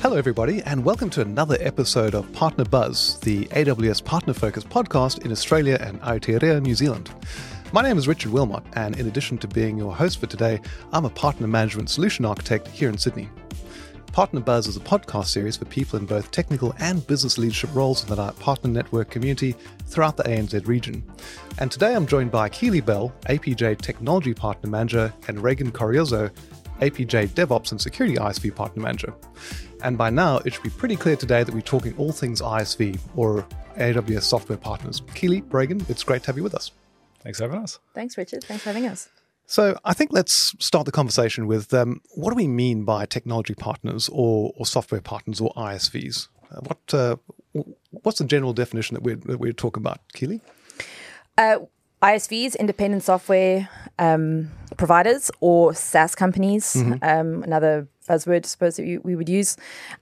Hello, everybody, and welcome to another episode of Partner Buzz, the AWS Partner Focus podcast in Australia and Aotearoa, New Zealand. My name is Richard Wilmot, and in addition to being your host for today, I'm a partner management solution architect here in Sydney. Partner Buzz is a podcast series for people in both technical and business leadership roles in the partner network community throughout the ANZ region. And today I'm joined by Keighley Bell, APJ Technology Partner Manager, and Reagan Koryozo, APJ DevOps and Security ISV Partner Manager. And by now, it should be pretty clear today that we're talking all things ISV or AWS software partners. Keighley, Reagan, it's great to have you with us. Thanks for having us. Thanks, Richard. Thanks for having us. So I think let's start the conversation with um, what do we mean by technology partners or, or software partners or ISVs? Uh, what uh, what's the general definition that we're, that we're talking about, Keighley? Uh, ISVs, independent software um, providers, or SaaS companies. Mm-hmm. Um, another buzzword, I suppose that we, we would use.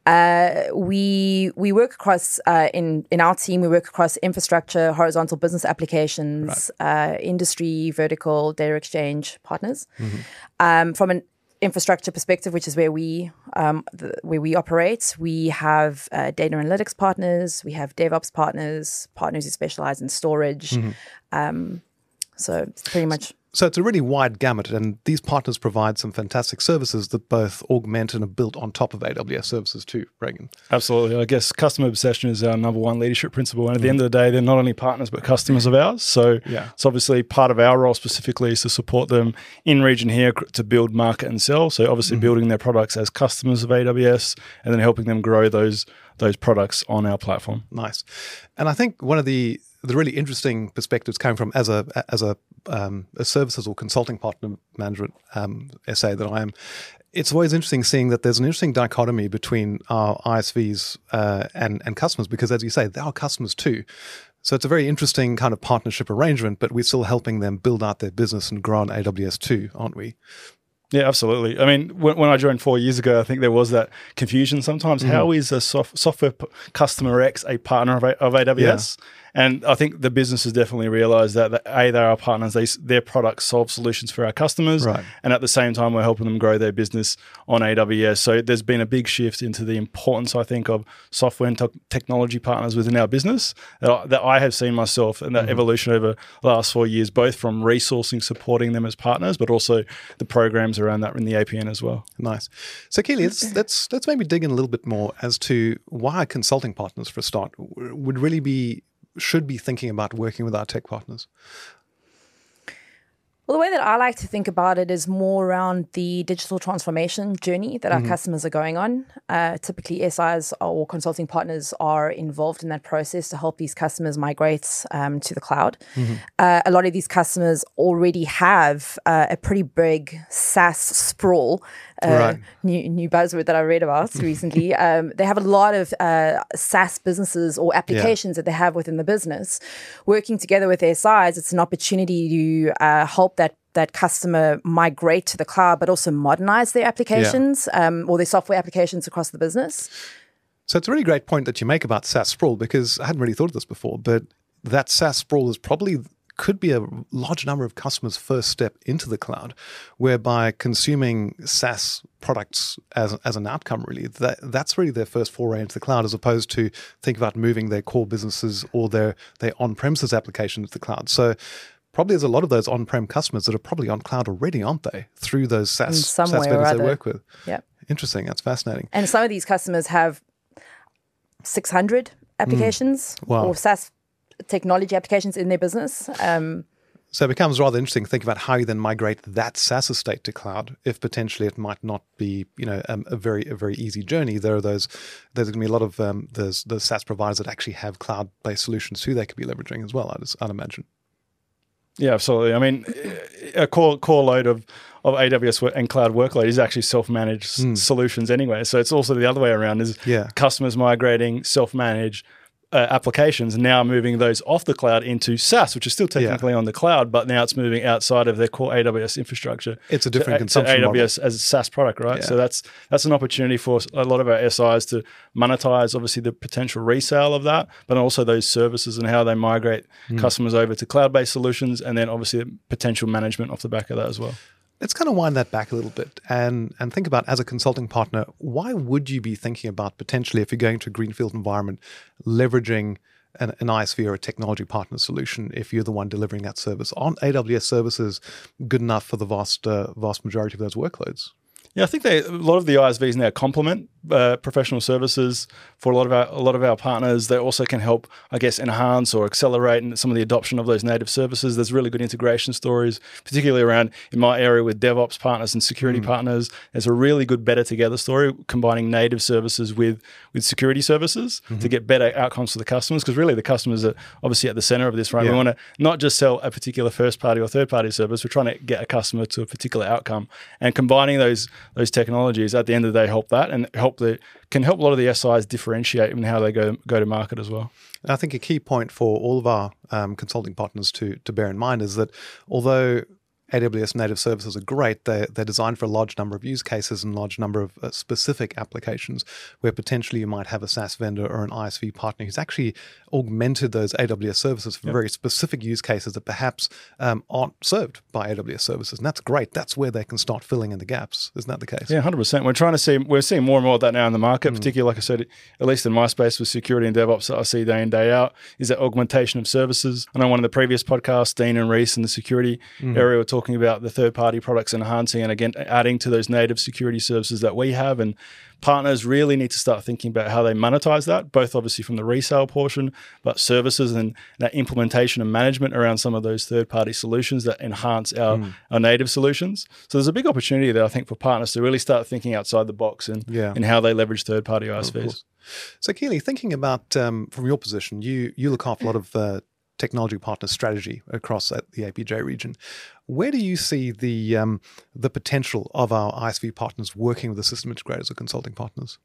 Uh, we we work across uh, in in our team. We work across infrastructure, horizontal business applications, right. uh, industry, vertical, data exchange partners. Mm-hmm. Um, from an infrastructure perspective, which is where we um, the, where we operate, we have uh, data analytics partners, we have DevOps partners, partners who specialize in storage. Mm-hmm. Um, so it's pretty much. So it's a really wide gamut, and these partners provide some fantastic services that both augment and are built on top of AWS services too, Reagan. Absolutely. I guess customer obsession is our number one leadership principle. And at mm. the end of the day, they're not only partners, but customers of ours. So yeah. it's obviously part of our role specifically is to support them in region here to build, market, and sell. So obviously mm. building their products as customers of AWS and then helping them grow those those products on our platform. Nice. And I think one of the the really interesting perspectives coming from as a as a, um, a services or consulting partner management um, SA that I am. It's always interesting seeing that there's an interesting dichotomy between our ISVs uh, and and customers because, as you say, they are customers too. So it's a very interesting kind of partnership arrangement, but we're still helping them build out their business and grow on AWS too, aren't we? Yeah, absolutely. I mean, when, when, I joined four years ago, I think there was that confusion sometimes. Mm-hmm. How is a soft, software p- customer X a partner of, of AWS? Yeah. And I think the businesses definitely realize that, that A, they're our partners, they, their products solve solutions for our customers. Right. And at the same time, we're helping them grow their business on AWS. So there's been a big shift into the importance, I think, of software and technology partners within our business that, that I have seen myself and that mm-hmm. evolution over the last four years, both from resourcing, supporting them as partners, but also the programs around that in the APN as well. Nice. So, Keighley, let's, let's, let's maybe dig in a little bit more as to why consulting partners for a start would really be should be thinking about working with our tech partners? Well, the way that I like to think about it is more around the digital transformation journey that our mm-hmm. customers are going on. Uh, typically, SIs or consulting partners are involved in that process to help these customers migrate um, to the cloud. Mm-hmm. Uh, a lot of these customers already have uh, a pretty big SaaS sprawl uh, right. new new buzzword that I read about recently. Um, they have a lot of uh, SaaS businesses or applications yeah. that they have within the business. Working together with their SIs, it's an opportunity to uh, help that that customer migrate to the cloud, but also modernize their applications yeah. um, or their software applications across the business. So it's a really great point that you make about SaaS sprawl because I hadn't really thought of this before, but that SaaS sprawl is probably could be a large number of customers' first step into the cloud, whereby consuming SaaS products as, as an outcome, really, that, that's really their first foray into the cloud, as opposed to think about moving their core businesses or their, their on premises application to the cloud. So, probably there's a lot of those on prem customers that are probably on cloud already, aren't they? Through those SaaS, SaaS vendors they work with. Yeah. Interesting. That's fascinating. And some of these customers have 600 applications mm. wow. or SaaS technology applications in their business. Um, so it becomes rather interesting to think about how you then migrate that SaaS estate to cloud. If potentially it might not be, you know, um, a very a very easy journey. There are those. There's going to be a lot of um, there's the SaaS providers that actually have cloud based solutions too. They could be leveraging as well. I'd, I'd imagine. Yeah, absolutely. I mean, a core core load of of AWS and cloud workload is actually self managed mm. solutions anyway. So it's also the other way around. Is yeah. customers migrating self managed uh, applications now moving those off the cloud into SaaS, which is still technically yeah. on the cloud, but now it's moving outside of their core AWS infrastructure. It's a different to, consumption to AWS model. as a SaaS product, right? Yeah. So that's that's an opportunity for a lot of our SIs to monetize, obviously, the potential resale of that, but also those services and how they migrate mm. customers over to cloud-based solutions, and then obviously the potential management off the back of that as well. Let's kind of wind that back a little bit and and think about as a consulting partner, why would you be thinking about potentially if you're going to a greenfield environment, leveraging an, an ISV or a technology partner solution if you're the one delivering that service? Aren't AWS services good enough for the vast uh, vast majority of those workloads? Yeah, I think they, a lot of the ISVs now complement uh, professional services for a lot of our a lot of our partners. They also can help, I guess, enhance or accelerate some of the adoption of those native services. There's really good integration stories, particularly around in my area with DevOps partners and security mm. partners. There's a really good better together story combining native services with with security services mm-hmm. to get better outcomes for the customers. Because really, the customers are obviously at the center of this, right? Yeah. We want to not just sell a particular first party or third party service. We're trying to get a customer to a particular outcome, and combining those those technologies at the end of the day help that and help the can help a lot of the SIs differentiate in how they go go to market as well. I think a key point for all of our um, consulting partners to to bear in mind is that although AWS native services are great. They're, they're designed for a large number of use cases and large number of uh, specific applications where potentially you might have a SaaS vendor or an ISV partner who's actually augmented those AWS services for yep. very specific use cases that perhaps um, aren't served by AWS services. And that's great. That's where they can start filling in the gaps. Isn't that the case? Yeah, 100%. We're trying to see, we're seeing more and more of that now in the market, mm. particularly, like I said, at least in my space with security and DevOps that I see day in, day out, is that augmentation of services. I know one of the previous podcasts, Dean and Reese in the security mm. area were talking about the third party products enhancing and again, adding to those native security services that we have and partners really need to start thinking about how they monetize that, both obviously from the resale portion, but services and that implementation and management around some of those third party solutions that enhance our, mm. our native solutions. So there's a big opportunity there, I think, for partners to really start thinking outside the box and, yeah. and how they leverage third party ISVs. So, Keighley, thinking about um, from your position, you you look after a lot of uh, technology partner strategy across the APJ region. Where do you see the um, the potential of our ISV partners working with the system integrators or consulting partners?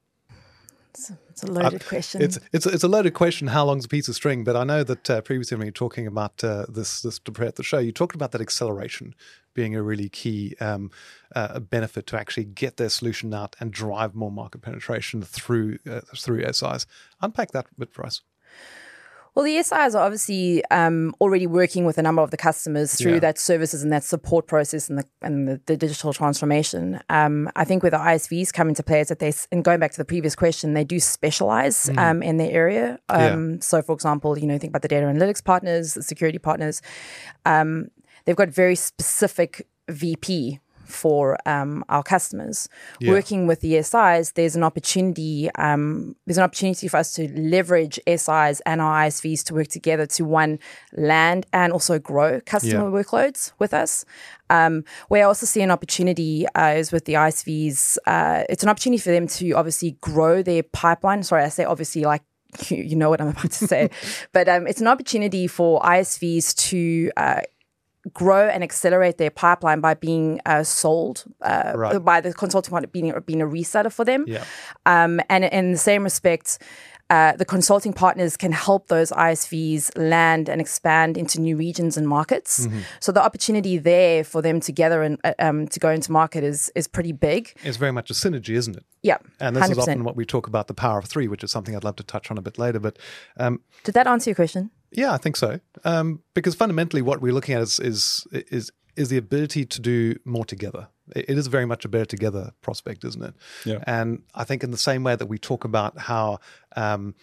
It's a, it's a loaded uh, question. It's, it's, it's a loaded question. How long's a piece of string? But I know that uh, previously when you were talking about uh, this this to prepare the show, you talked about that acceleration being a really key um, uh, benefit to actually get their solution out and drive more market penetration through uh, through SIs. Unpack that a bit for us. Well, the SIs are obviously um, already working with a number of the customers through yeah. that services and that support process and the and the, the digital transformation. Um, I think where the ISVs come into play is that they, and going back to the previous question, they do specialize mm. um, in their area. Yeah. Um, so, for example, you know, think about the data analytics partners, the security partners. Um, they've got very specific VP for um, our customers. Yeah. Working with the SIs, there's an opportunity. Um, there's an opportunity for us to leverage SIs and our ISVs to work together to one land and also grow customer yeah. workloads with us. Um, where I also see an opportunity uh, is with the ISVs. Uh, it's an opportunity for them to obviously grow their pipeline. Sorry, I say obviously like you, know what I'm about to say. but um, it's an opportunity for ISVs to uh, grow and accelerate their pipeline by being uh, sold uh, right. by the consulting partner being, being a reseller for them. Yeah. Um, and in the same respect, uh, the consulting partners can help those ISVs land and expand into new regions and markets. Mm-hmm. So the opportunity there for them together and uh, um, to go into market is is pretty big. It's very much a synergy, isn't it? Yeah, and this 100%. is often what we talk about the power of three, which is something I'd love to touch on a bit later. But um, did that answer your question? Yeah, I think so. Um, because fundamentally, what we're looking at is, is is is the ability to do more together. It is very much a better together prospect, isn't it? Yeah. And I think in the same way that we talk about how um,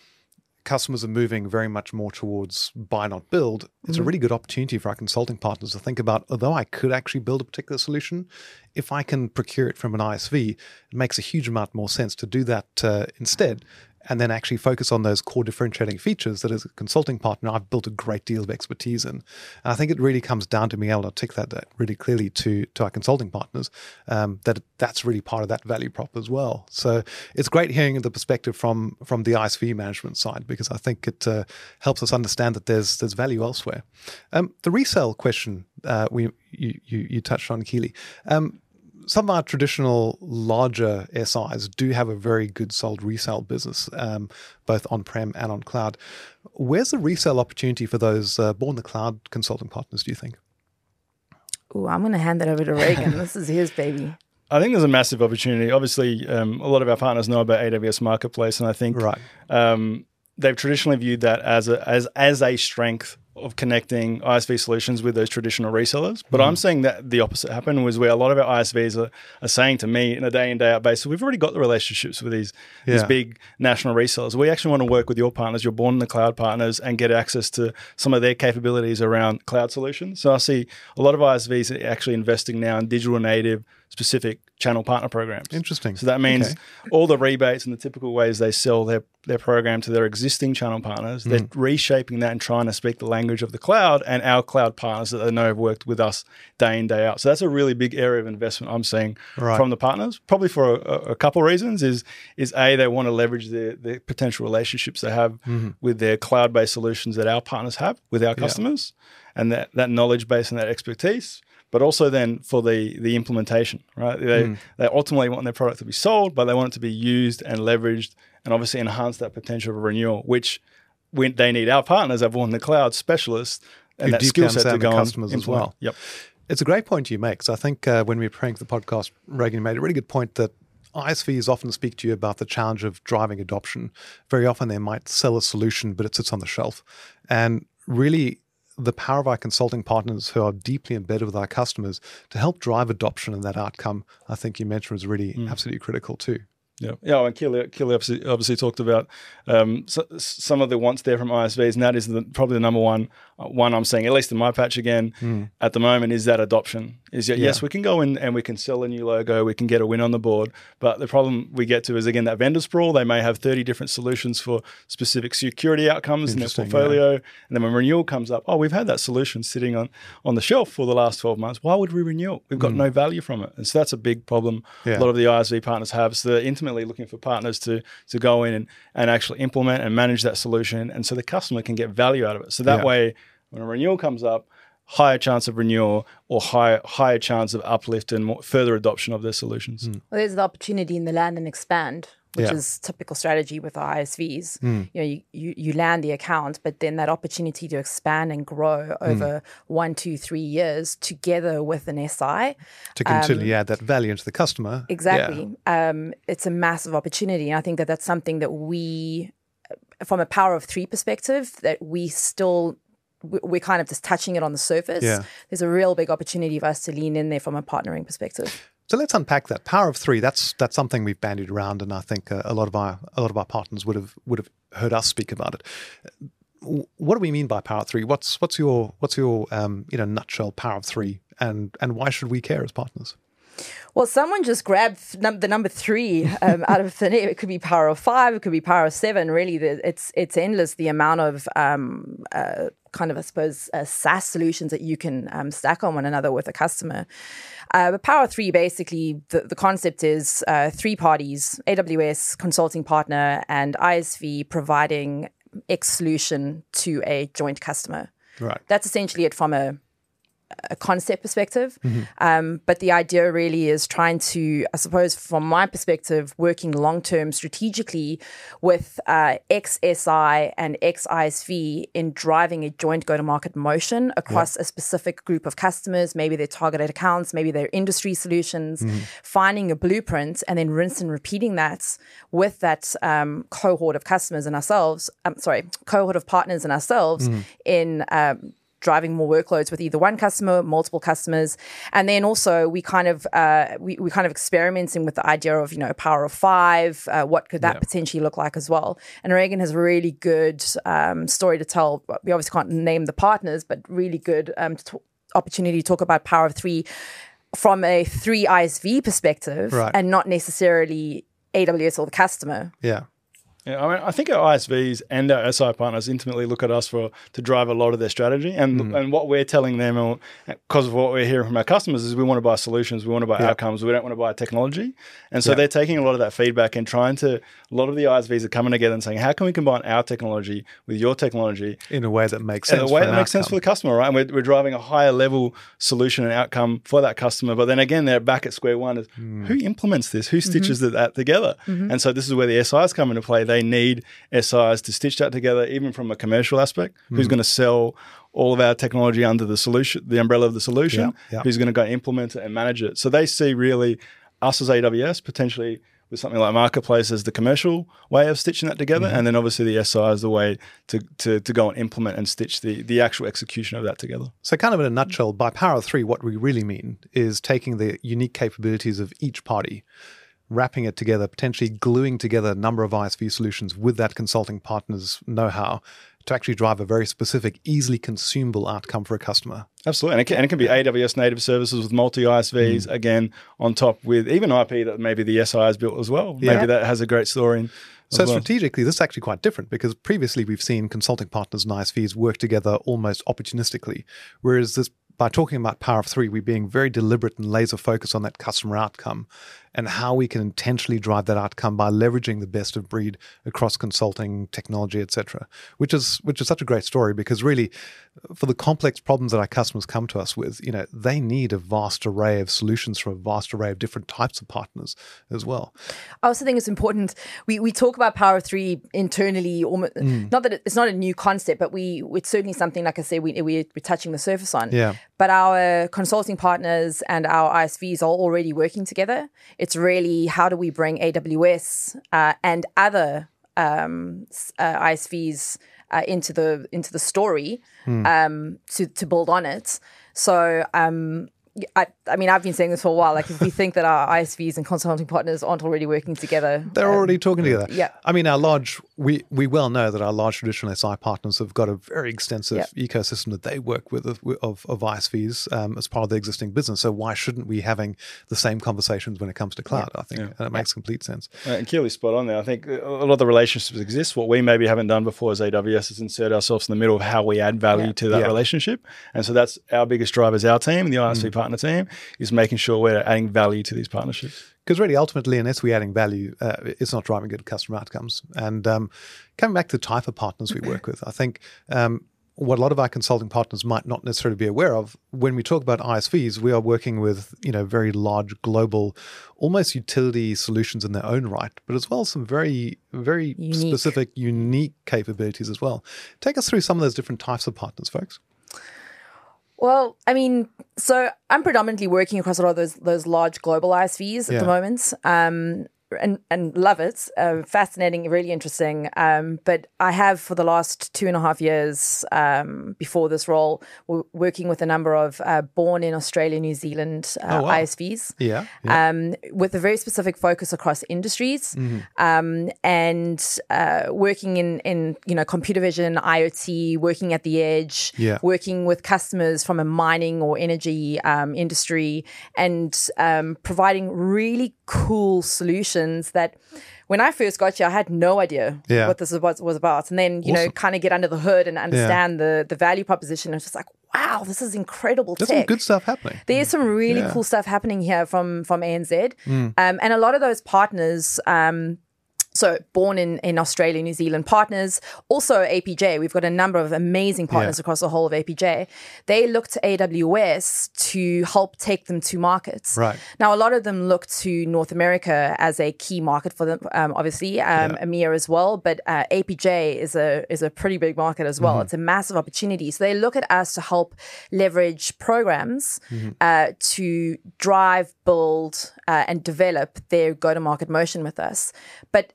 customers are moving very much more towards buy not build, it's mm-hmm. a really good opportunity for our consulting partners to think about although I could actually build a particular solution, if I can procure it from an ISV, it makes a huge amount more sense to do that uh, instead and then actually focus on those core differentiating features that as a consulting partner I've built a great deal of expertise in. And I think it really comes down to being able to articulate that really clearly to to our consulting partners um, that that's really part of that value prop as well. So it's great hearing the perspective from from the ISV management side because I think it uh, helps us understand that there's there's value elsewhere. Um, the resale question uh, we you, you, you touched on Keighley. Um, some of our traditional larger SIs do have a very good sold resale business, um, both on prem and on cloud. Where's the resale opportunity for those uh, born the cloud consulting partners, do you think? Oh, I'm going to hand that over to Reagan. this is his baby. I think there's a massive opportunity. Obviously, um, a lot of our partners know about AWS Marketplace, and I think right. um, they've traditionally viewed that as a as as a strength of connecting ISV solutions with those traditional resellers. But mm. I'm seeing that the opposite happen was where a lot of our ISVs are, are saying to me in a day in, day out basis, we've already got the relationships with these, yeah. these big national resellers. We actually want to work with your partners, your born in the cloud partners, and get access to some of their capabilities around cloud solutions. So I see a lot of ISVs actually investing now in digital native specific channel partner programs. Interesting. So that means okay. all the rebates and the typical ways they sell their, their program to their existing channel partners, mm. they're reshaping that and trying to speak the language of the cloud and our cloud partners that they know have worked with us day in, day out. So that's a really big area of investment I'm seeing right. from the partners, probably for a, a, couple of reasons is is A, they want to leverage the, the potential relationships they have mm-hmm. with their cloud-based solutions that our partners have with our customers yeah. and that, that knowledge base and that expertise but also then for the the implementation, right? They mm. they ultimately want their product to be sold, but they want it to be used and leveraged, and obviously enhance that potential of renewal, which when they need our partners, everyone the cloud specialists and Who that skill set to go customers as well. Yep, it's a great point you make. Because I think uh, when we were preparing for the podcast, Reagan made a really good point that ISVs often speak to you about the challenge of driving adoption. Very often they might sell a solution, but it sits on the shelf. And really, the power of our consulting partners who are deeply embedded with our customers to help drive adoption and that outcome, I think you mentioned was really mm. absolutely critical too. Yeah, yeah, and Keighley, Keighley obviously, obviously talked about um, so, some of the wants there from ISVs, and that is the, probably the number one one I'm seeing, at least in my patch again mm. at the moment, is that adoption. Is that, yeah. yes, we can go in and we can sell a new logo, we can get a win on the board, but the problem we get to is again that vendor sprawl. They may have 30 different solutions for specific security outcomes in their portfolio, yeah. and then when renewal comes up, oh, we've had that solution sitting on on the shelf for the last 12 months. Why would we renew it? We've got mm. no value from it, and so that's a big problem. Yeah. A lot of the ISV partners have. So they're intimately looking for partners to to go in and, and actually implement and manage that solution, and so the customer can get value out of it. So that way, when a renewal comes up, higher chance of renewal or higher higher chance of uplift and more, further adoption of their solutions. Mm. Well, there's the opportunity in the land and expand which yeah. is typical strategy with ISVs. Mm. You know, you, you, you, land the account, but then that opportunity to expand and grow hmm. over mm. one, two, three years together with an SI. To continually um, add that value into the customer. Exactly. Yeah. Um, it's a massive opportunity. And I think that that's something that we, from a power of three perspective, that we still we're kind of just touching it on the surface. Yeah. There's a real big opportunity for us to lean in there from a partnering perspective. So let's unpack that power of three. That's that's something we've bandied around, and I think uh, a lot of our a lot of our partners would have would have heard us speak about it. What do we mean by power of three? What's what's your what's your um, you know nutshell power of three, and and why should we care as partners? Well, someone just grabbed num- the number three um, out of thin air. It could be power of five. It could be power of seven. Really, it's it's endless. The amount of um, uh, kind of, I suppose, uh, SaaS solutions that you can um, stack on one another with a customer. Uh, but Power 3, basically, the, the concept is uh, three parties AWS, consulting partner, and ISV providing X solution to a joint customer. Right. That's essentially it from a a concept perspective. Mm-hmm. Um, but the idea really is trying to, I suppose, from my perspective, working long term strategically with uh, XSI and XISV in driving a joint go to market motion across yeah. a specific group of customers, maybe their targeted accounts, maybe their industry solutions, mm-hmm. finding a blueprint and then rinse and repeating that with that um, cohort of customers and ourselves, I'm um, sorry, cohort of partners and ourselves mm-hmm. in um, driving more workloads with either one customer, multiple customers, and then also we kind of uh, we we kind of experimenting with the idea of you know power of five. Uh, what could that yeah. potentially look like as well? And Reagan has a really good um, story to tell. We obviously can't name the partners, but really good um, t- opportunity to talk about power of three from a three ISV perspective, right. and not necessarily AWS or the customer. Yeah. Yeah, I mean, I think our ISVs and our SI partners intimately look at us for to drive a lot of their strategy, and mm. and what we're telling them, because of what we're hearing from our customers, is we want to buy solutions, we want to buy outcomes, we don't want to buy technology, and so they're taking a lot of that feedback and trying to. A lot of the ISVs are coming together and saying, how can we combine our technology with your technology in a way that makes sense, in a way that makes outcome. sense for the customer, right? And we're, we're driving a higher level solution and outcome for that customer, but then again, they're back at square one: is mm. who implements this, who stitches mm-hmm. that together, mm-hmm. and so this is where the SIs come into play. They need SIs to stitch that together, even from a commercial aspect. Mm. Who's going to sell all of our technology under the solution, the umbrella of the solution? Yeah, yeah. Who's going to go implement it and manage it? So they see really us as AWS potentially with something like Marketplace as the commercial way of stitching that together, mm-hmm. and then obviously the SI is the way to, to, to go and implement and stitch the, the actual execution of that together. So, kind of in a nutshell, by Power of Three, what we really mean is taking the unique capabilities of each party wrapping it together, potentially gluing together a number of ISV solutions with that consulting partner's know how to actually drive a very specific, easily consumable outcome for a customer. Absolutely. And it can, and it can be AWS native services with multi ISVs, mm. again, on top with even IP that maybe the SI has built as well. Yeah. Maybe that has a great story. In, so well. strategically, this is actually quite different because previously we've seen consulting partners and ISVs work together almost opportunistically, whereas this by talking about Power of Three, we're being very deliberate and laser focused on that customer outcome and how we can intentionally drive that outcome by leveraging the best of breed across consulting, technology, etc. Which is which is such a great story because really, uh, for the complex problems that our customers come to us with, you know, they need a vast array of solutions from a vast array of different types of partners as well. I also think it's important. We we talk about Power of Three internally, almost, mm. not that it's not a new concept, but we it's certainly something like I said we we're touching the surface on. Yeah. But our consulting partners and our ISVs are already working together. It's really how do we bring AWS uh, and other um, uh, ISVs uh, into the into the story hmm. um, to to build on it. So um, I, I mean, I've been saying this for a while. Like, if we think that our ISVs and consulting partners aren't already working together, they're um, already talking together. Yeah. I mean, our large, we we well know that our large traditional SI partners have got a very extensive yeah. ecosystem that they work with of, of, of ISVs um, as part of their existing business. So why shouldn't we having the same conversations when it comes to cloud? Yeah. I think yeah. and it makes complete sense. Uh, and Keighley's spot on there. I think a lot of the relationships exist. What we maybe haven't done before as AWS is insert ourselves in the middle of how we add value to that relationship. And so that's our biggest driver is our team, and the ISV mm. Partner team is making sure we're adding value to these partnerships. Because really, ultimately, unless we're adding value, uh, it's not driving good customer outcomes. And um, coming back to the type of partners we work with, I think um, what a lot of our consulting partners might not necessarily be aware of when we talk about ISVs, we are working with you know very large global, almost utility solutions in their own right, but as well some very very unique. specific, unique capabilities as well. Take us through some of those different types of partners, folks. Well, I mean, so I'm predominantly working across a lot of those those large global ISVs at yeah. the moment. Um, and and love it. Uh, fascinating, really interesting. Um, but I have for the last two and a half years um, before this role, w- working with a number of uh, born in Australia, New Zealand uh, oh, wow. ISVs. Yeah, yeah. Um, with a very specific focus across industries, mm-hmm. Um, and uh, working in in you know computer vision, IoT, working at the edge, yeah. working with customers from a mining or energy um, industry, and um, providing really cool solutions that when I first got here, I had no idea yeah. what this was, was about. And then, you awesome. know, kind of get under the hood and understand yeah. the, the value proposition. It's just like, wow, this is incredible There's tech. some good stuff happening. There's some really yeah. cool stuff happening here from, from ANZ. Mm. Um, and a lot of those partners, um, so born in, in Australia, New Zealand partners, also APJ. We've got a number of amazing partners yeah. across the whole of APJ. They look to AWS to help take them to markets. Right. Now, a lot of them look to North America as a key market for them, um, obviously, um, yeah. EMEA as well. But uh, APJ is a is a pretty big market as well. Mm-hmm. It's a massive opportunity. So they look at us to help leverage programs mm-hmm. uh, to drive, build, uh, and develop their go to market motion with us. But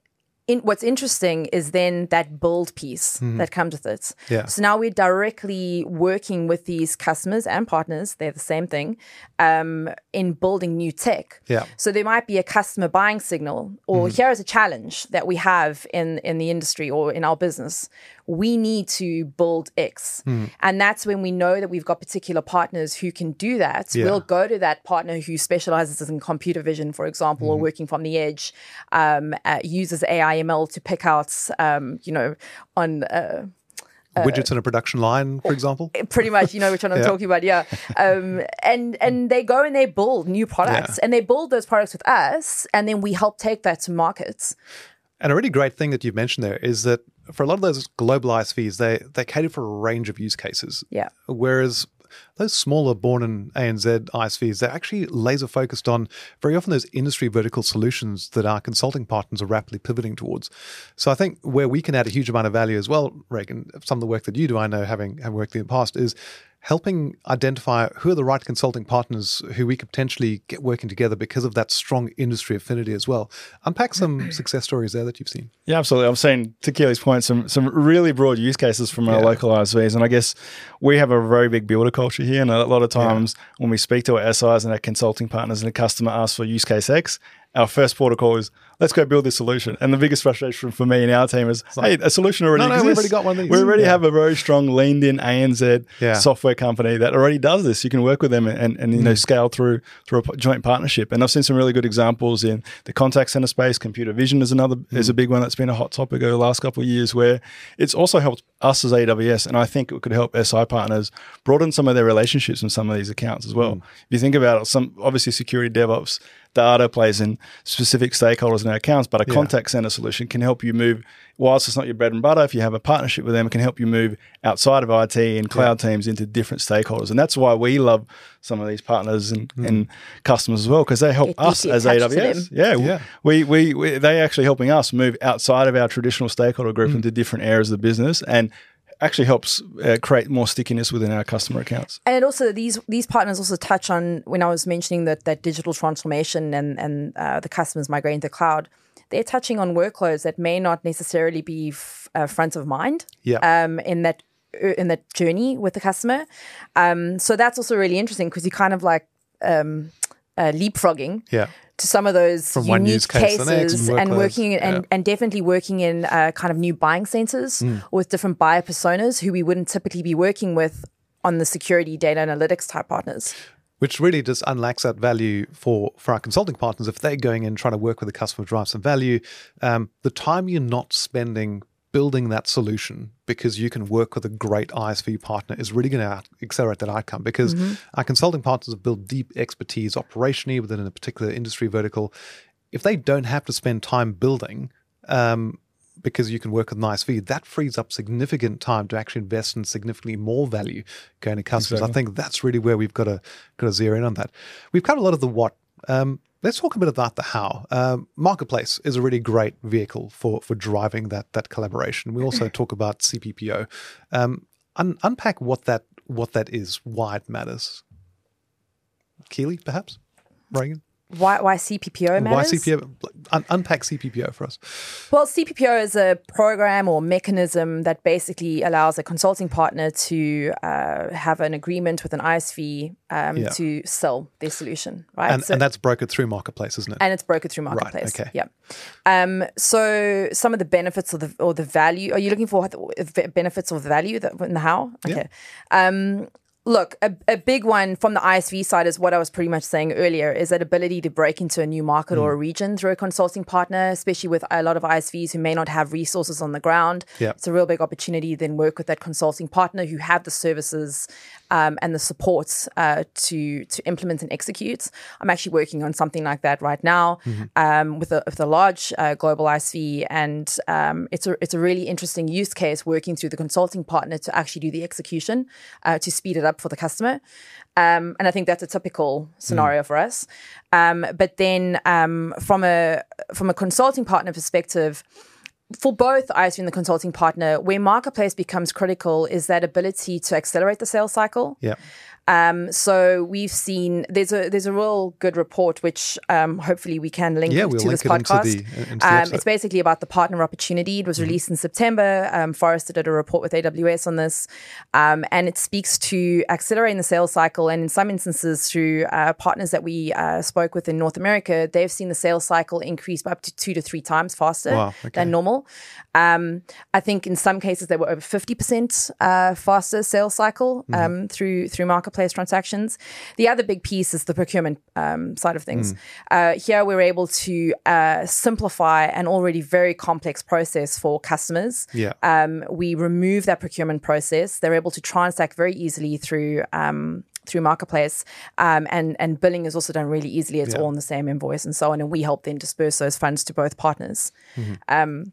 in, what's interesting is then that build piece mm-hmm. that comes with it. Yeah. So now we're directly working with these customers and partners, they're the same thing, um, in building new tech. Yeah. So there might be a customer buying signal, or mm-hmm. here is a challenge that we have in, in the industry or in our business we need to build X. Mm. And that's when we know that we've got particular partners who can do that. Yeah. We'll go to that partner who specializes in computer vision, for example, mm. or hmm. working from the edge, um, uh, uses AI ML to pick out, um, you know, on. Uh, uh, widgets in a production line, for example. Pretty much, you know which one I'm yeah. talking about. Yeah, um, and and they go and they build new products, yeah. and they build those products with us, and then we help take that to markets. And a really great thing that you've mentioned there is that for a lot of those global ISVs, they they cater for a range of use cases. Yeah. Whereas those smaller born in ANZ ISVs, they're actually laser focused on very often those industry vertical solutions that our consulting partners are rapidly pivoting towards. So I think where we can add a huge amount of value as well, Reagan, some of the work that you do, I know having, having worked in the past, is helping identify who are the right consulting partners who we could potentially get working together because of that strong industry affinity as well. Unpack some success stories there that you've seen. Yeah, absolutely. I've seen, to Keighley's point, some some really broad use cases from our Yeah. local ISVs. And I guess we have a very big builder culture here. And a lot of times when we speak to our SIs and our consulting partners and a customer asks for use case X, our first protocol is let's go build this solution. And the biggest frustration for me and our team is, hey, a solution already No, no, exists. we've already got one of these. We already Yeah. have a very strong leaned in ANZ Yeah. software company that already does this. You can work with them and, and you Mm. know scale through through a joint partnership. And I've seen some really good examples in the contact center space. Computer vision is another is a Mm. big one that's been a hot topic over the last couple of years. Where it's also helped us as AWS, and I think it could help SI partners broaden some of their relationships in some of these accounts as Mm. well. If you think about it, some obviously security DevOps data plays in specific stakeholders and accounts, but a contact center solution can help you move. Whilst it's not your bread and butter, if you have a partnership with them, it can help you move outside of IT and cloud teams into different stakeholders. And that's why we love some of these partners and, hmm. and customers as well, because they help Get us as AWS. Yeah, Yeah. We, we, we, they actually helping us move outside of our traditional stakeholder group hmm. into different areas of the business and actually helps uh, create more stickiness within our customer accounts. And also these these partners also touch on when I was mentioning that that digital transformation and and uh, the customers migrating to cloud. They're touching on workloads that may not necessarily be f- uh, front of mind Yeah. um, in that uh, in that journey with the customer. Um, so that's also really interesting because you kind of like um, uh, leapfrogging Yeah. to some of those From unique use case to the next cases and and working and, Yeah. and definitely working in uh, kind of new buying centers Mm. with different buyer personas who we wouldn't typically be working with on the security data analytics type partners. which really just unlocks that value for for our consulting partners if they're going in trying to work with the customer drive some value um, the time you're not spending building that solution because you can work with a great isv partner is really going to accelerate that outcome because our consulting partners have built deep expertise operationally within a particular industry vertical if they don't have to spend time building um, because you can work with an ISV, that frees up significant time to actually invest in significantly more value going to customers. I think that's really where we've got to got to zero in on that. We've covered a lot of the what. Um, let's talk a bit about the how. Um, Marketplace is a really great vehicle for for driving that that collaboration. We also talk about CPPO. Um, un- unpack what that what that is, why it matters. Keighley, perhaps, Reagan. Why, why CPPO matters? Why CPPO? Un- unpack CPPO for us. Well, CPPO is a program or mechanism that basically allows a consulting partner to uh, have an agreement with an ISV um, Yeah. to sell their solution, right? And, So- and that's brokered through Marketplace, isn't it? and it's brokered through marketplace. okay. Yeah. Um, so some of the benefits of the or the value. Are you looking for the benefits or the value that in the how? Okay. Um, look, a, a big one from the ISV side is what I was pretty much saying earlier is that ability to break into a new market Mm. or a region through a consulting partner, especially with a lot of ISVs who may not have resources on the ground. Yeah. It's a real big opportunity to then work with that consulting partner who have the services um, and the supports uh, to to implement and execute. I'm actually working on something like that right now um, with a with a large uh, global ISV, and um, it's a it's a really interesting use case working through the consulting partner to actually do the execution uh, to speed it up for the customer. Um, and I think that's a typical scenario for us. Um, but then um, from a from a consulting partner perspective for both ISV and the consulting partner, where marketplace becomes critical is that ability to accelerate the sales cycle. yeah. Um, so we've seen there's a there's a real good report which um, hopefully we can link Yeah, to we'll this link into podcast. the- into the um, it's basically about the partner opportunity. It was released in September. Um, Forrester did a report with AWS on this, um, and it speaks to accelerating the sales cycle. And in some instances, through uh, partners that we uh, spoke with in North America, they've seen the sales cycle increase by up to two to three times faster Wow, okay. than normal. Um, I think in some cases they were over fifty percent uh, faster sales cycle Mm-hmm. um, through through marketplace transactions. The other big piece is the procurement um, side of things. Mm. Uh, here we're able to uh, simplify an already very complex process for customers. Yeah. Um, we remove that procurement process. They're able to transact very easily through. Um, through marketplace um, and and billing is also done really easily it's Yeah. all in the same invoice and so on and we help then disperse those funds to both partners um,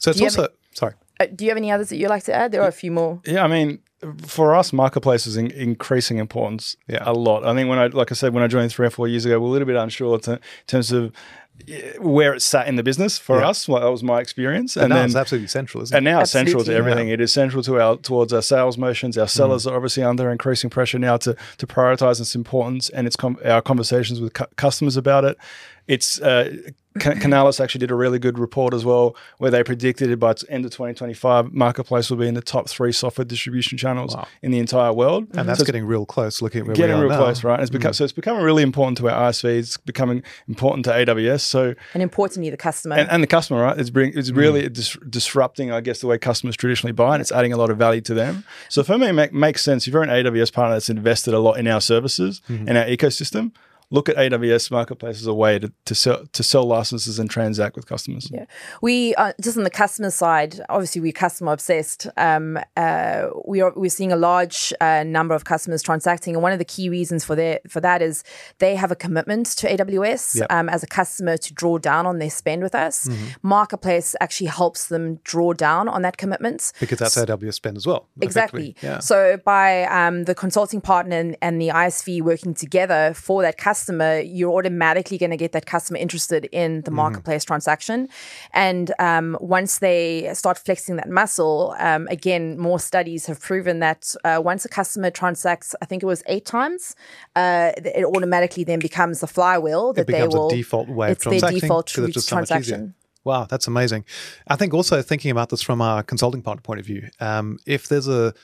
So it's you have sorry. uh, do you have any others that you'd like to add? There are a few more. Yeah, I mean, for us, marketplace is in, increasing importance Yeah. a lot. I think when I, like I said, when I joined three or four years ago, we we're a little bit unsure to, in terms of where it's sat in the business for Yeah. us. Well, that was my experience. And, And, now then it's absolutely central, isn't it? and it? now it's central to Absolutely. everything. It is central to our towards our sales motions. Our sellers are obviously under increasing pressure now to to prioritize its importance and its com- our conversations with cu- customers about it. It's uh, Ca- Canalys actually did a really good report as well, where they predicted by end of 2025, marketplace will be in the top three software distribution channels Wow. in the entire world. and that's So getting real close. Looking at where getting we are real now. close, right? And it's hmm. become so it's becoming really important to our ISV. It's becoming important to AWS. So And importantly, the customer. and, and the customer, right? It's bring it's really hmm. dis- disrupting, I guess, the way customers traditionally buy, and it's adding a lot of value to them. So for me, it make, makes sense. If you're an AWS partner that's invested a lot in our services hmm. and our ecosystem, look at AWS Marketplace as a way to, to sell to sell licenses and transact with customers. Yeah. We uh, just on the customer side, obviously we're customer obsessed. Um, uh, we are we're seeing a large uh, number of customers transacting, and one of the key reasons for their for that is they have a commitment to AWS Yep. um, as a customer to draw down on their spend with us. Marketplace actually helps them draw down on that commitment. because that's AWS spend as well. Exactly. Yeah. So by um, the consulting partner and, and the ISV working together for that customer, you're automatically going to get that customer interested in the Mm-hmm. marketplace transaction. And um, once they start flexing that muscle, um, again, more studies have proven that uh, once a customer transacts, I think it was eight times, uh, it automatically then becomes the flywheel that it becomes they will. a default way of it's their default 'cause it's route just so transaction. Wow, that's amazing. I think also thinking about this from our consulting partner point of view, um, if there's a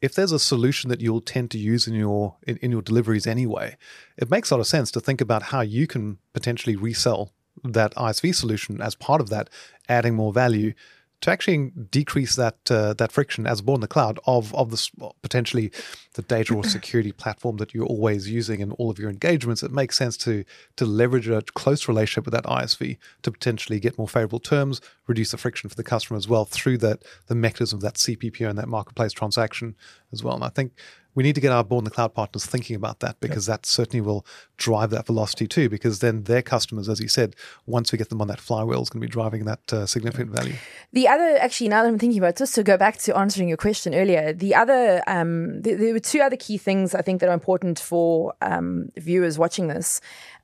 if there's a solution that you'll tend to use in your in, in your deliveries anyway, it makes a lot of sense to think about how you can potentially resell that ISV solution as part of that, adding more value to actually decrease that uh, that friction as born in the cloud of of this potentially the data or security platform that you're always using in all of your engagements. It makes sense to to leverage a close relationship with that ISV to potentially get more favorable terms, reduce the friction for the customer as well through that the mechanism of that CPPO and that marketplace transaction as well. And I think we need to get our born in the cloud partners thinking about that because that certainly will drive that velocity too. Because then their customers, as you said, once we get them on that flywheel, is going to be driving that uh, significant value. The other, actually, now that I'm thinking about it, just to go back to answering your question earlier, the other, um, th- there were two other key things I think that are important for um, viewers watching this.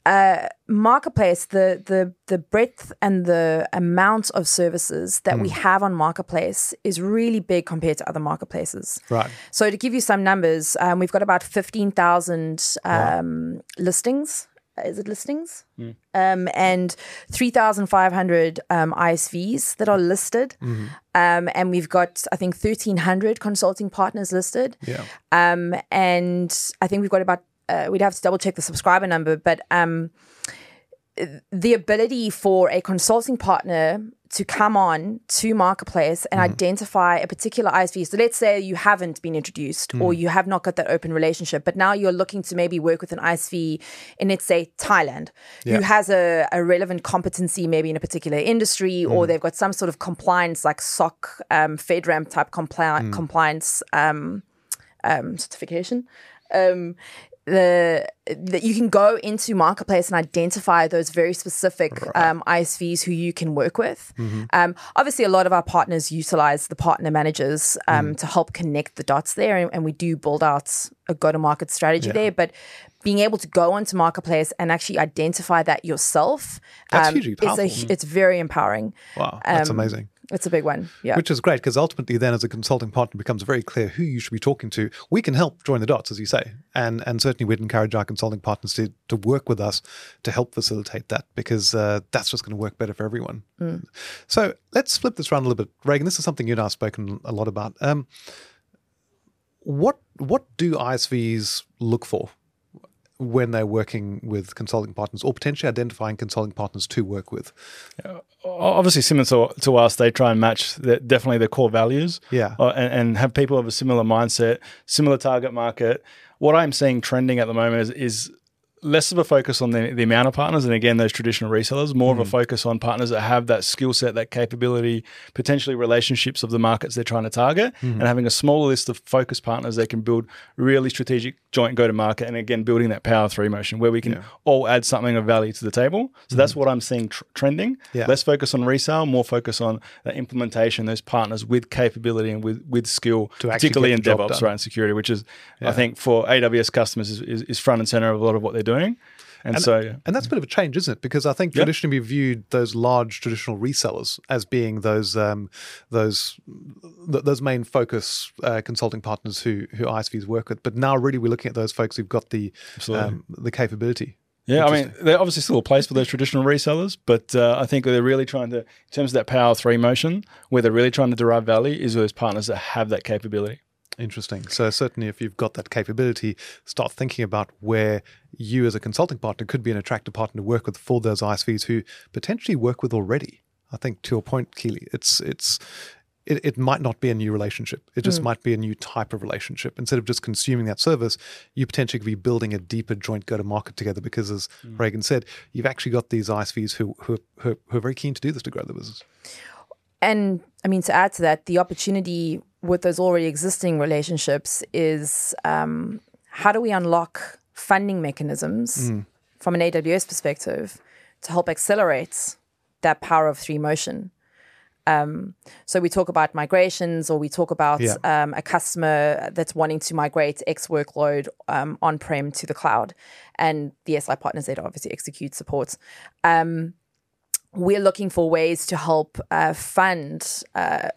Uh, marketplace, the the the breadth and the amount of services that we have on marketplace is really big compared to other marketplaces. Right. So to give you some numbers, um, we've got about fifteen thousand um, listings. Is it listings? Um, and three thousand five hundred um, ISVs that are listed, um, and we've got I think thirteen hundred consulting partners listed. Yeah. Um, and I think we've got about uh, we'd have to double check the subscriber number, but um, the ability for a consulting partner to come on to marketplace and identify a particular ISV. So let's say you haven't been introduced or you have not got that open relationship, but now you're looking to maybe work with an ISV in let's say Thailand, Yeah. who has a, a relevant competency maybe in a particular industry, or they've got some sort of compliance like SOC, um, FedRAMP type compli- compliance um, um, certification. Um, the that you can go into marketplace and identify those very specific um, ISVs who you can work with. Um, obviously, a lot of our partners utilize the partner managers um, to help connect the dots there, and, and we do build out a go-to-market strategy there. But being able to go onto marketplace and actually identify that yourself, That's um, hugely it's, a, powerful. it's very empowering. Wow, that's Um, amazing. It's a big one. Yeah. Which is great because ultimately, then as a consulting partner, it becomes very clear who you should be talking to. We can help join the dots, as you say, and and certainly we'd encourage our consulting partners to to work with us to help facilitate that because uh, that's just going to work better for everyone. So let's flip this around a little bit, Reagan. This is something you and I have spoken a lot about. Um, what what do ISVs look for when they're working with consulting partners, or potentially identifying consulting partners to work with? obviously similar to, to us, they try and match the, definitely their core values. Yeah. uh, and, and have people of a similar mindset, similar target market. What I'm seeing trending at the moment is, is less of a focus on the, the amount of partners, and again, those traditional resellers, more of a hmm. focus on partners that have that skill set, that capability, potentially relationships of the markets they're trying to target, hmm. and having a smaller list of focus partners they can build really strategic joint go to market, and again, building that power three motion where we can all add something of value to the table. So that's hmm. what I'm seeing tr- trending. Yeah. Less focus on resale, more focus on the implementation, those partners with capability and with, with skill, To particularly in DevOps, done. right, and security, which is, I think, for AWS customers is, is, is front and center of a lot of what they're doing. And, so, yeah. And that's a bit of a change, isn't it? Because I think Yep. traditionally we viewed those large traditional resellers as being those um, those th- those main focus uh, consulting partners who who ISVs work with. But now really we're looking at those folks who've got the um, the capability. Yeah, I mean, they're obviously still a place for those traditional resellers, but uh, I think they're really trying to, in terms of that Power 3 motion, where they're really trying to derive value is those partners that have that capability. Interesting. So certainly, if you've got that capability, start thinking about where you, as a consulting partner, could be an attractive partner to work with for those ISVs who potentially work with already. I think to your point, Keighley, it's it's it, it might not be a new relationship. It just mm. might be a new type of relationship. Instead of just consuming that service, you potentially could be building a deeper joint go-to-market together. Because, as mm. Reagan said, you've actually got these ISVs who who, who who are very keen to do this to grow the business. And I mean, to add to that, the opportunity with those already existing relationships is um, how do we unlock funding mechanisms from an AWS perspective to help accelerate that power of three motion? Um, so we talk about migrations, or we talk about Yeah. um, a customer that's wanting to migrate X workload um, on-prem to the cloud, and the SI partners that obviously execute support. Um, we're looking for ways to help uh, fund. Uh,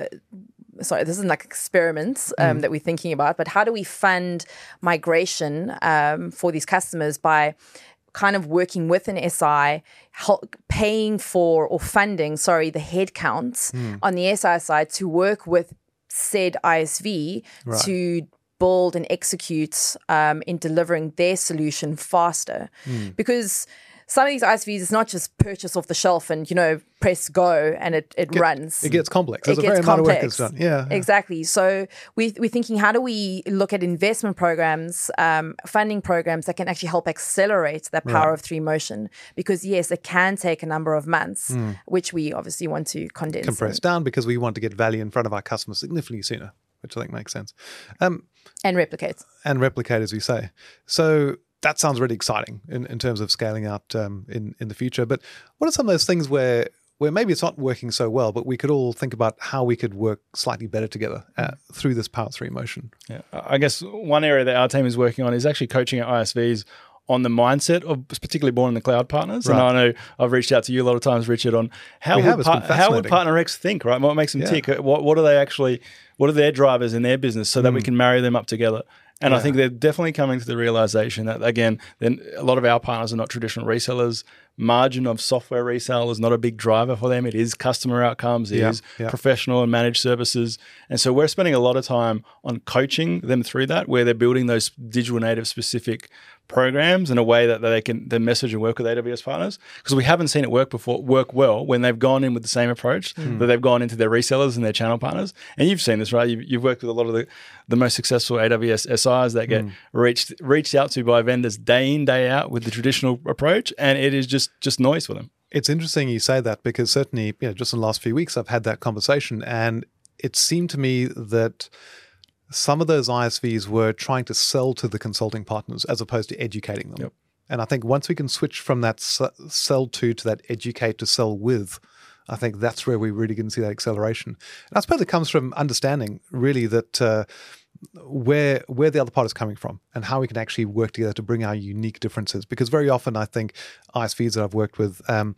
sorry, this isn't like experiments um, that we're thinking about, but how do we fund migration um, for these customers by kind of working with an SI, help, paying for or funding, sorry, the headcounts on the SI side to work with said ISV Right. to build and execute um, in delivering their solution faster. Because some of these ISVs is not just purchase off the shelf and you know press go and it, it runs. It gets complex. There's It a very gets complex. done. Yeah, yeah. Exactly. So we, we're thinking, how do we look at investment programs, um, funding programs that can actually help accelerate that power of three motion? Because yes, it can take a number of months, which we obviously want to condense. Compress down because we want to get value in front of our customers significantly sooner, which I think makes sense. Um, and replicate. and replicate, as we say. So that sounds really exciting in, in terms of scaling out um, in in the future. But what are some of those things where where maybe it's not working so well, but we could all think about how we could work slightly better together uh, through this Power Three motion? Yeah. I guess one area that our team is working on is actually coaching our ISVs on the mindset of particularly born in the cloud partners. And I know I've reached out to you a lot of times, Richard, on how We would, par- how would. Partner X think, right? What makes them Yeah. tick? What, what are they actually, what are their drivers in their business so that Mm. we can marry them up together? And I think they're definitely coming to the realization that, again, then a lot of our partners are not traditional resellers. Margin of software resale is not a big driver for them. It is customer outcomes, it Yeah, is yeah. professional and managed services. And so we're spending a lot of time on coaching them through that, where they're building those digital native specific programs in a way that they can then message and work with AWS partners. Because we haven't seen it work before, work well when they've gone in with the same approach Hmm. that they've gone into their resellers and their channel partners. And you've seen this, right? You've, you've worked with a lot of the, the most successful AWS SIs that get Hmm. reached reached out to by vendors day in day out with the traditional approach, and it is just just noise for them. It's interesting you say that because certainly, you know, just in the last few weeks, I've had that conversation, and it seemed to me that some of those ISVs were trying to sell to the consulting partners as opposed to educating them. Yep. And I think once we can switch from that sell to to that educate to sell with, I think that's where we really can see that acceleration. And I suppose it comes from understanding really that uh, where where the other part is coming from and how we can actually work together to bring our unique differences. Because very often, I think ISVs that I've worked with. Um,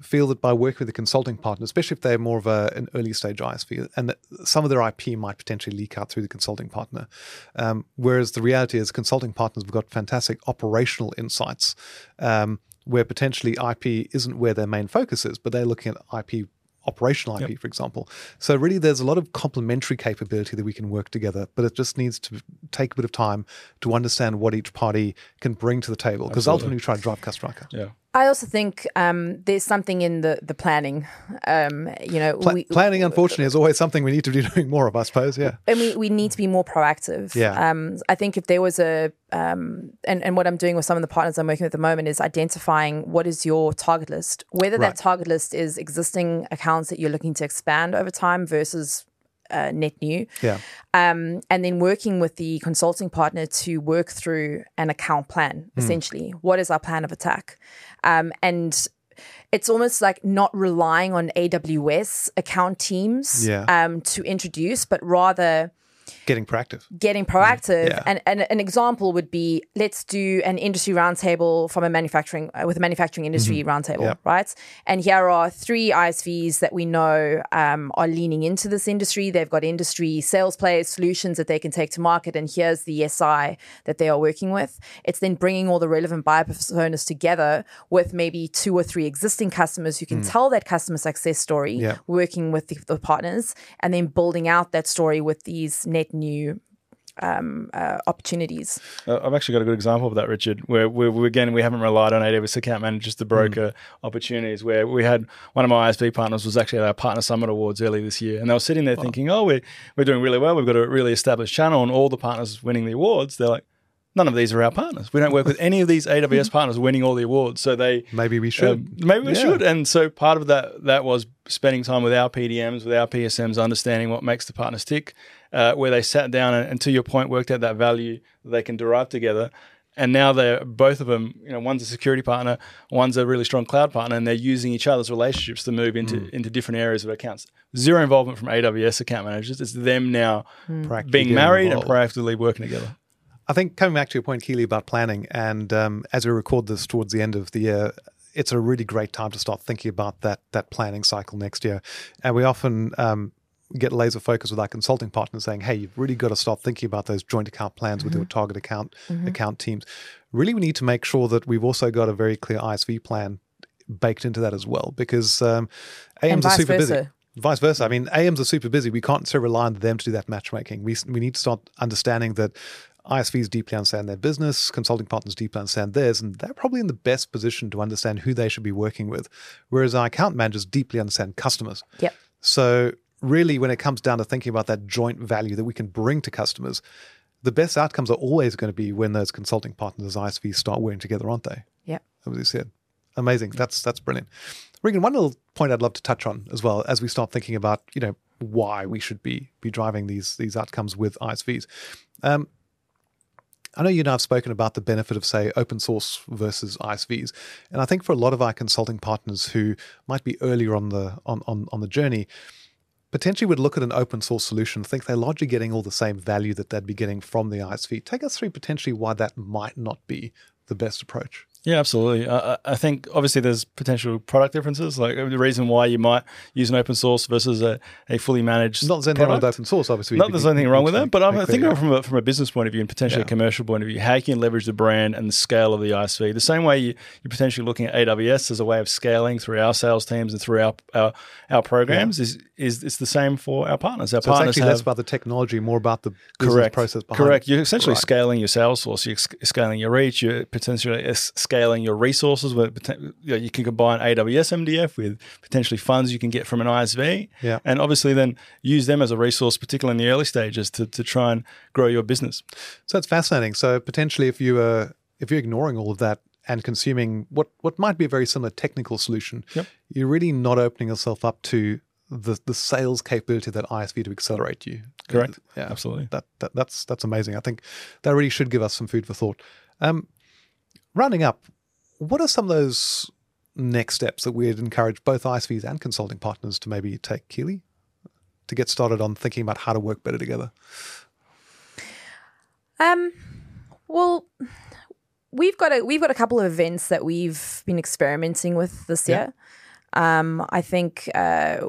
feel that by working with a consulting partner, especially if they're more of a, an early stage ISV, and that some of their IP might potentially leak out through the consulting partner. Um, whereas the reality is, consulting partners have got fantastic operational insights um, where potentially IP isn't where their main focus is, but they're looking at IP. Operational IP, for example. So, really, there's a lot of complementary capability that we can work together, but it just needs to take a bit of time to understand what each party can bring to the table. Because ultimately, we try to drive customer outcomes. Yeah. I also think um, there's something in the the planning. Um, you know, Pla- we, planning, unfortunately, is always something we need to be doing more of, I suppose. Yeah. and we, we need to be more proactive. Yeah. Um, I think if there was a, um, and, and what I'm doing with some of the partners I'm working with at the moment is identifying what is your target list, whether Right. that target list is existing accounts that you're looking to expand over time versus uh, net new. Yeah. Um, and then working with the consulting partner to work through an account plan, Hmm. essentially. What is our plan of attack? Um, and it's almost like not relying on AWS account teams Yeah. um, to introduce, but rather getting proactive. getting proactive. Yeah. And, and an example would be let's do an industry roundtable from a manufacturing uh, with a manufacturing industry roundtable, Yeah. right? And here are three ISVs that we know um, are leaning into this industry. They've got industry sales players, solutions that they can take to market, and here's the SI that they are working with. It's then bringing all the relevant buyer personas together with maybe two or three existing customers who can tell that customer success story, Yeah. working with the, the partners, and then building out that story with these net new um, uh, opportunities. Uh, I've actually got a good example of that, Richard, where we, we again we haven't relied on AWS account managers to broker opportunities. Where we had one of my ISV partners was actually at our Partner Summit Awards early this year, and they were sitting there thinking, "Oh, we're we're doing really well. We've got a really established channel, and all the partners winning the awards." They're like, "None of these are our partners. We don't work with any of these AWS partners winning all the awards." So they Maybe we should. um, maybe we Yeah. should. And so part of that that was spending time with our PDMs, with our PSMs, understanding what makes the partners tick, uh, where they sat down and, and to your point, worked out that value that they can derive together. And now they're both of them. You know, one's a security partner, one's a really strong cloud partner, and they're using each other's relationships to move into Mm. into different areas of accounts. Zero involvement from AWS account managers. It's them now Proactively being married involved. and proactively working together. I think coming back to your point, Keighley, about planning, and um, as we record this towards the end of the year, it's a really great time to start thinking about that that planning cycle next year. And we often um, get laser focused with our consulting partners, saying, "Hey, you've really got to start thinking about those joint account plans with your target account account teams." Really, we need to make sure that we've also got a very clear ISV plan baked into that as well, because um, AMs are super busy. Vice versa. I mean, AMs are super busy. We can't so rely on them to do that matchmaking. We we need to start understanding that ISVs deeply understand their business, consulting partners deeply understand theirs, and they're probably in the best position to understand who they should be working with. Whereas our account managers deeply understand customers. Yep. So really, when it comes down to thinking about that joint value that we can bring to customers, the best outcomes are always going to be when those consulting partners, ISVs, start working together, aren't they? Yeah. As you said. Amazing. That's that's brilliant. Reagan, one little point I'd love to touch on as well as we start thinking about, you know, why we should be be driving these these outcomes with ISVs. Um, I know you and I have spoken about the benefit of, say, open source versus ISVs, and I think for a lot of our consulting partners who might be earlier on the on on, on the journey, potentially would look at an open source solution, think they're largely getting all the same value that they'd be getting from the ISV. Take us through potentially why that might not be the best approach. Yeah, absolutely. I, I- think obviously there's potential product differences, like the reason why you might use an open source versus a, a fully managed. Not there's anything wrong with open source, obviously. Not there's anything wrong with that, but I think yeah. from a, from a business point of view and potentially Yeah. a commercial point of view, how you can leverage the brand and the scale of the ISV. The same way you, you're potentially looking at AWS as a way of scaling through our sales teams and through our our, our programs is is it's the same for our partners. Our So it's partners actually have, less about the technology, more about the business correct process behind correct you're essentially Right. scaling your sales force you're scaling your reach you're potentially scaling your resources where you, know, you can combine aws mdf with potentially funds you can get from an isv Yeah. and obviously then use them as a resource particularly in the early stages to, to try and grow your business So it's fascinating. So potentially, if you are if you're ignoring all of that and consuming what what might be a very similar technical solution, Yep. you're really not opening yourself up to the the sales capability that ISV to accelerate you. Correct. Yeah. absolutely That, that that's that's amazing. I think that really should give us some food for thought. Um, rounding up, what are some of those next steps that we'd encourage both ISVs and consulting partners to maybe take, Keighley, to get started on thinking about how to work better together? Um, well, we've got a we've got a couple of events that we've been experimenting with this Yeah. year. Um, I think. Uh,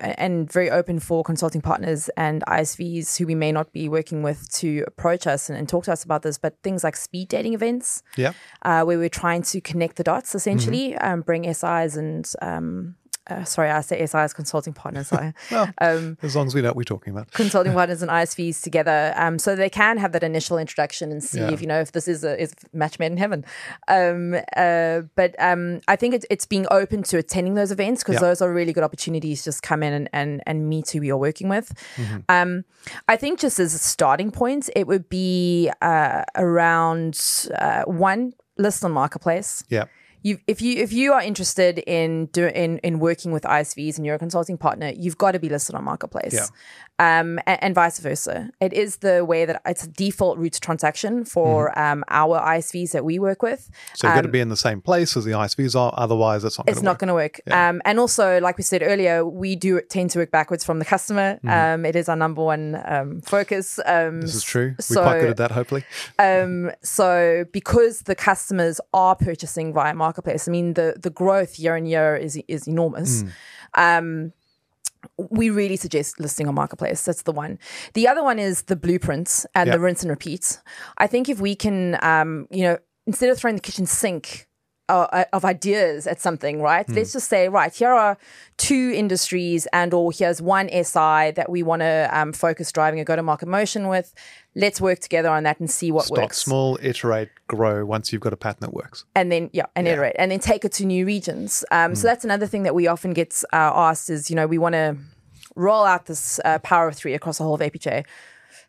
and very open for consulting partners and ISVs who we may not be working with to approach us and, and talk to us about this. But things like speed dating events, Yeah. uh, where we're trying to connect the dots essentially, um, bring SIs and um, uh, sorry, I say SIs consulting partners. I, Well, um, as long as we know what we're talking about. consulting partners and ISVs together, um, so they can have that initial introduction and see Yeah. if you know if this is a is match made in heaven. Um, uh, but um, I think it's it's being open to attending those events because Yeah. those are really good opportunities. to Just come in and and, and meet who you're working with. Mm-hmm. Um, I think just as a starting point, it would be uh, around uh, one list on marketplace Yeah. You if you if you are interested in do, in in working with ISVs and you're a consulting partner, you've got to be listed on marketplace. Yeah. Um, and, and vice versa. It is the way that it's a default route to transaction for Mm-hmm. um, our ISVs that we work with. So you've got to be in the same place as the ISVs are, otherwise it's not going Um, It's to not work. going to work. Um, and also, like we said earlier, we do tend to work backwards from the customer. Um, it is our number one um, focus. Um, Mm-hmm. This is true. We're quite good at that, hopefully. um, so because the customers are purchasing via marketplace, I mean the the growth year on year is is enormous. Um, we really suggest listing on marketplace. That's the one. The other one is the blueprints and Yeah. the rinse and repeat. I think if we can, um, you know, instead of throwing the kitchen sink uh, of ideas at something, right? Let's just say, right, here are two industries, and or here's one SI that we want to um, focus driving a go-to-market motion with. Let's work together on that and see what works. Start works. small, iterate, grow once you've got a pattern that works. and then yeah and iterate and then take it to new regions. Um, so that's another thing that we often get uh, asked is you know we want to roll out this uh, power of three across the whole of apj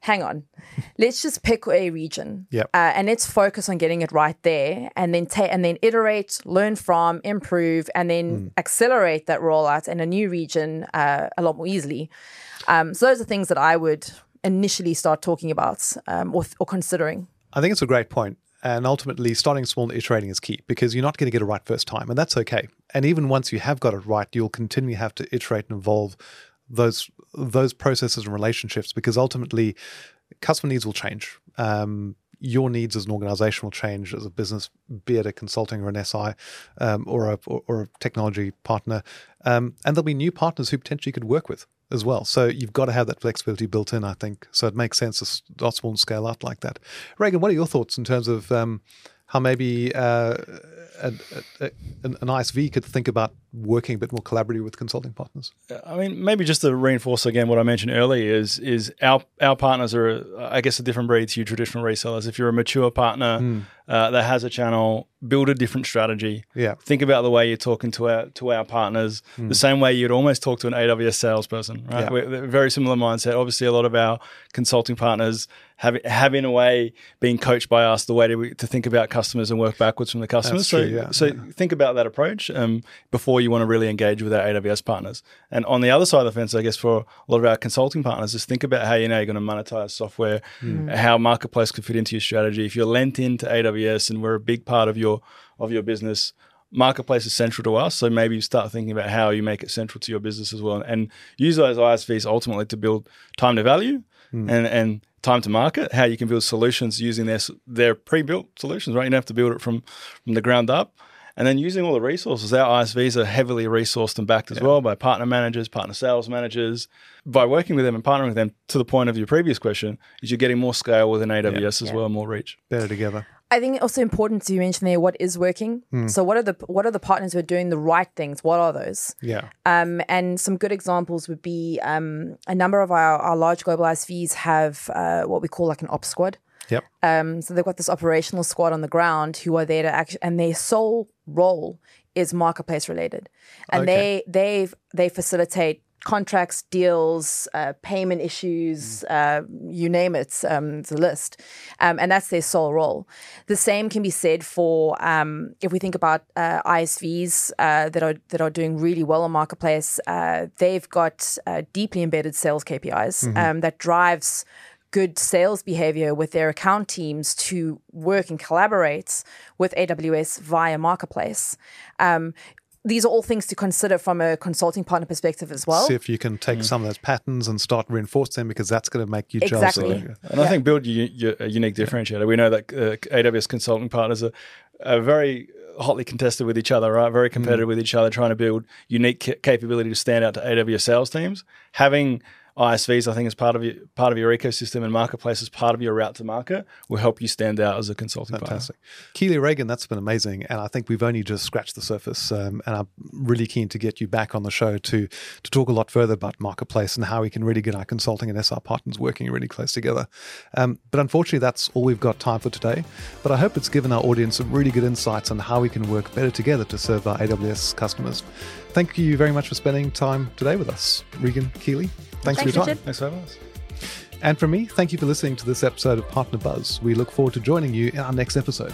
hang on. Let's just pick a region. Yep. uh, and let's focus on getting it right there and then take and then iterate learn from improve and then accelerate that rollout in a new region uh, a lot more easily. Um, so those are things that i would initially start talking about um, or, or considering I think it's a great point. And ultimately, starting small and iterating is key because you're not going to get it right first time. And that's okay. And even once you have got it right, you'll continually have to iterate and evolve those those processes and relationships because ultimately customer needs will change. Um, your needs as an organization will change as a business, be it a consulting or an SI um, or, a, or, or a technology partner. Um, and there'll be new partners who potentially could work with as well. So you've got to have that flexibility built in, I think. So it makes sense to start small and scale out like that. Reagan, what are your thoughts in terms of um, how maybe uh, a, a, an ISV could think about working a bit more collaboratively with consulting partners? I mean, maybe just to reinforce again what I mentioned earlier is is our our partners are, I guess, a different breed to your traditional resellers. If you're a mature partner uh, that has a channel, build a different strategy. Yeah. Think about the way you're talking to our to our partners, the same way you'd almost talk to an AWS salesperson. Right? Yeah. We're, very similar mindset. Obviously, a lot of our consulting partners have have in a way been coached by us the way to, to think about customers and work backwards from the customers. so true, yeah. so think about that approach um, before you want to really engage with our AWS partners. And on the other side of the fence, I guess for a lot of our consulting partners, is think about how you know you're going to monetize software, hmm. how marketplace could fit into your strategy. If you're lent into AWS and we're a big part of your of your business, marketplace is central to us. So maybe you start thinking about how you make it central to your business as well, and use those ISVs ultimately to build time to value hmm. and and time to market. How you can build solutions using their their pre-built solutions, right? You don't have to build it from from the ground up. And then using all the resources, our ISVs are heavily resourced and backed as well by partner managers, partner sales managers. By working with them and partnering with them, to the point of your previous question, is you're getting more scale within AWS as Yeah. well, more reach. Better together. I think also important to mention there what is working. So what are the what are the partners who are doing the right things? What are those? Yeah. Um, and some good examples would be um, a number of our, our large global ISVs have uh, what we call like an ops squad. Yep. Um, so they've got this operational squad on the ground who are there to act, and their sole role is marketplace related, and Okay. they they they facilitate contracts, deals, uh, payment issues, uh, you name it, um, it's a list, um, and that's their sole role. The same can be said for um, if we think about uh, ISVs uh, that are that are doing really well on marketplace. Uh, they've got uh, deeply embedded sales KPIs um, that drives good sales behavior with their account teams to work and collaborate with AWS via marketplace. Um, these are all things to consider from a consulting partner perspective as well. See if you can take some of those patterns and start reinforce them because that's going to make you gel. Exactly. So, And I think build your, your, a unique differentiator. We know that uh, AWS consulting partners are, are very hotly contested with each other, right? Very competitive with each other, trying to build unique ca- capability to stand out to AWS sales teams. Having ISVs, I think, as part of your part of your ecosystem and marketplace as part of your route to market will help you stand out as a consulting Fantastic. Keighley Reagan, that's been amazing. And I think we've only just scratched the surface. Um, and I'm really keen to get you back on the show to to talk a lot further about Marketplace and how we can really get our consulting and SR partners working really close together. Um, but unfortunately, that's all we've got time for today. But I hope it's given our audience some really good insights on how we can work better together to serve our AWS customers. Thank you very much for spending time today with us, Reagan Keighley. Thanks, Thanks, for your time. Richard. Thanks for having us. And from me, thank you for listening to this episode of Partner Buzz. We look forward to joining you in our next episode.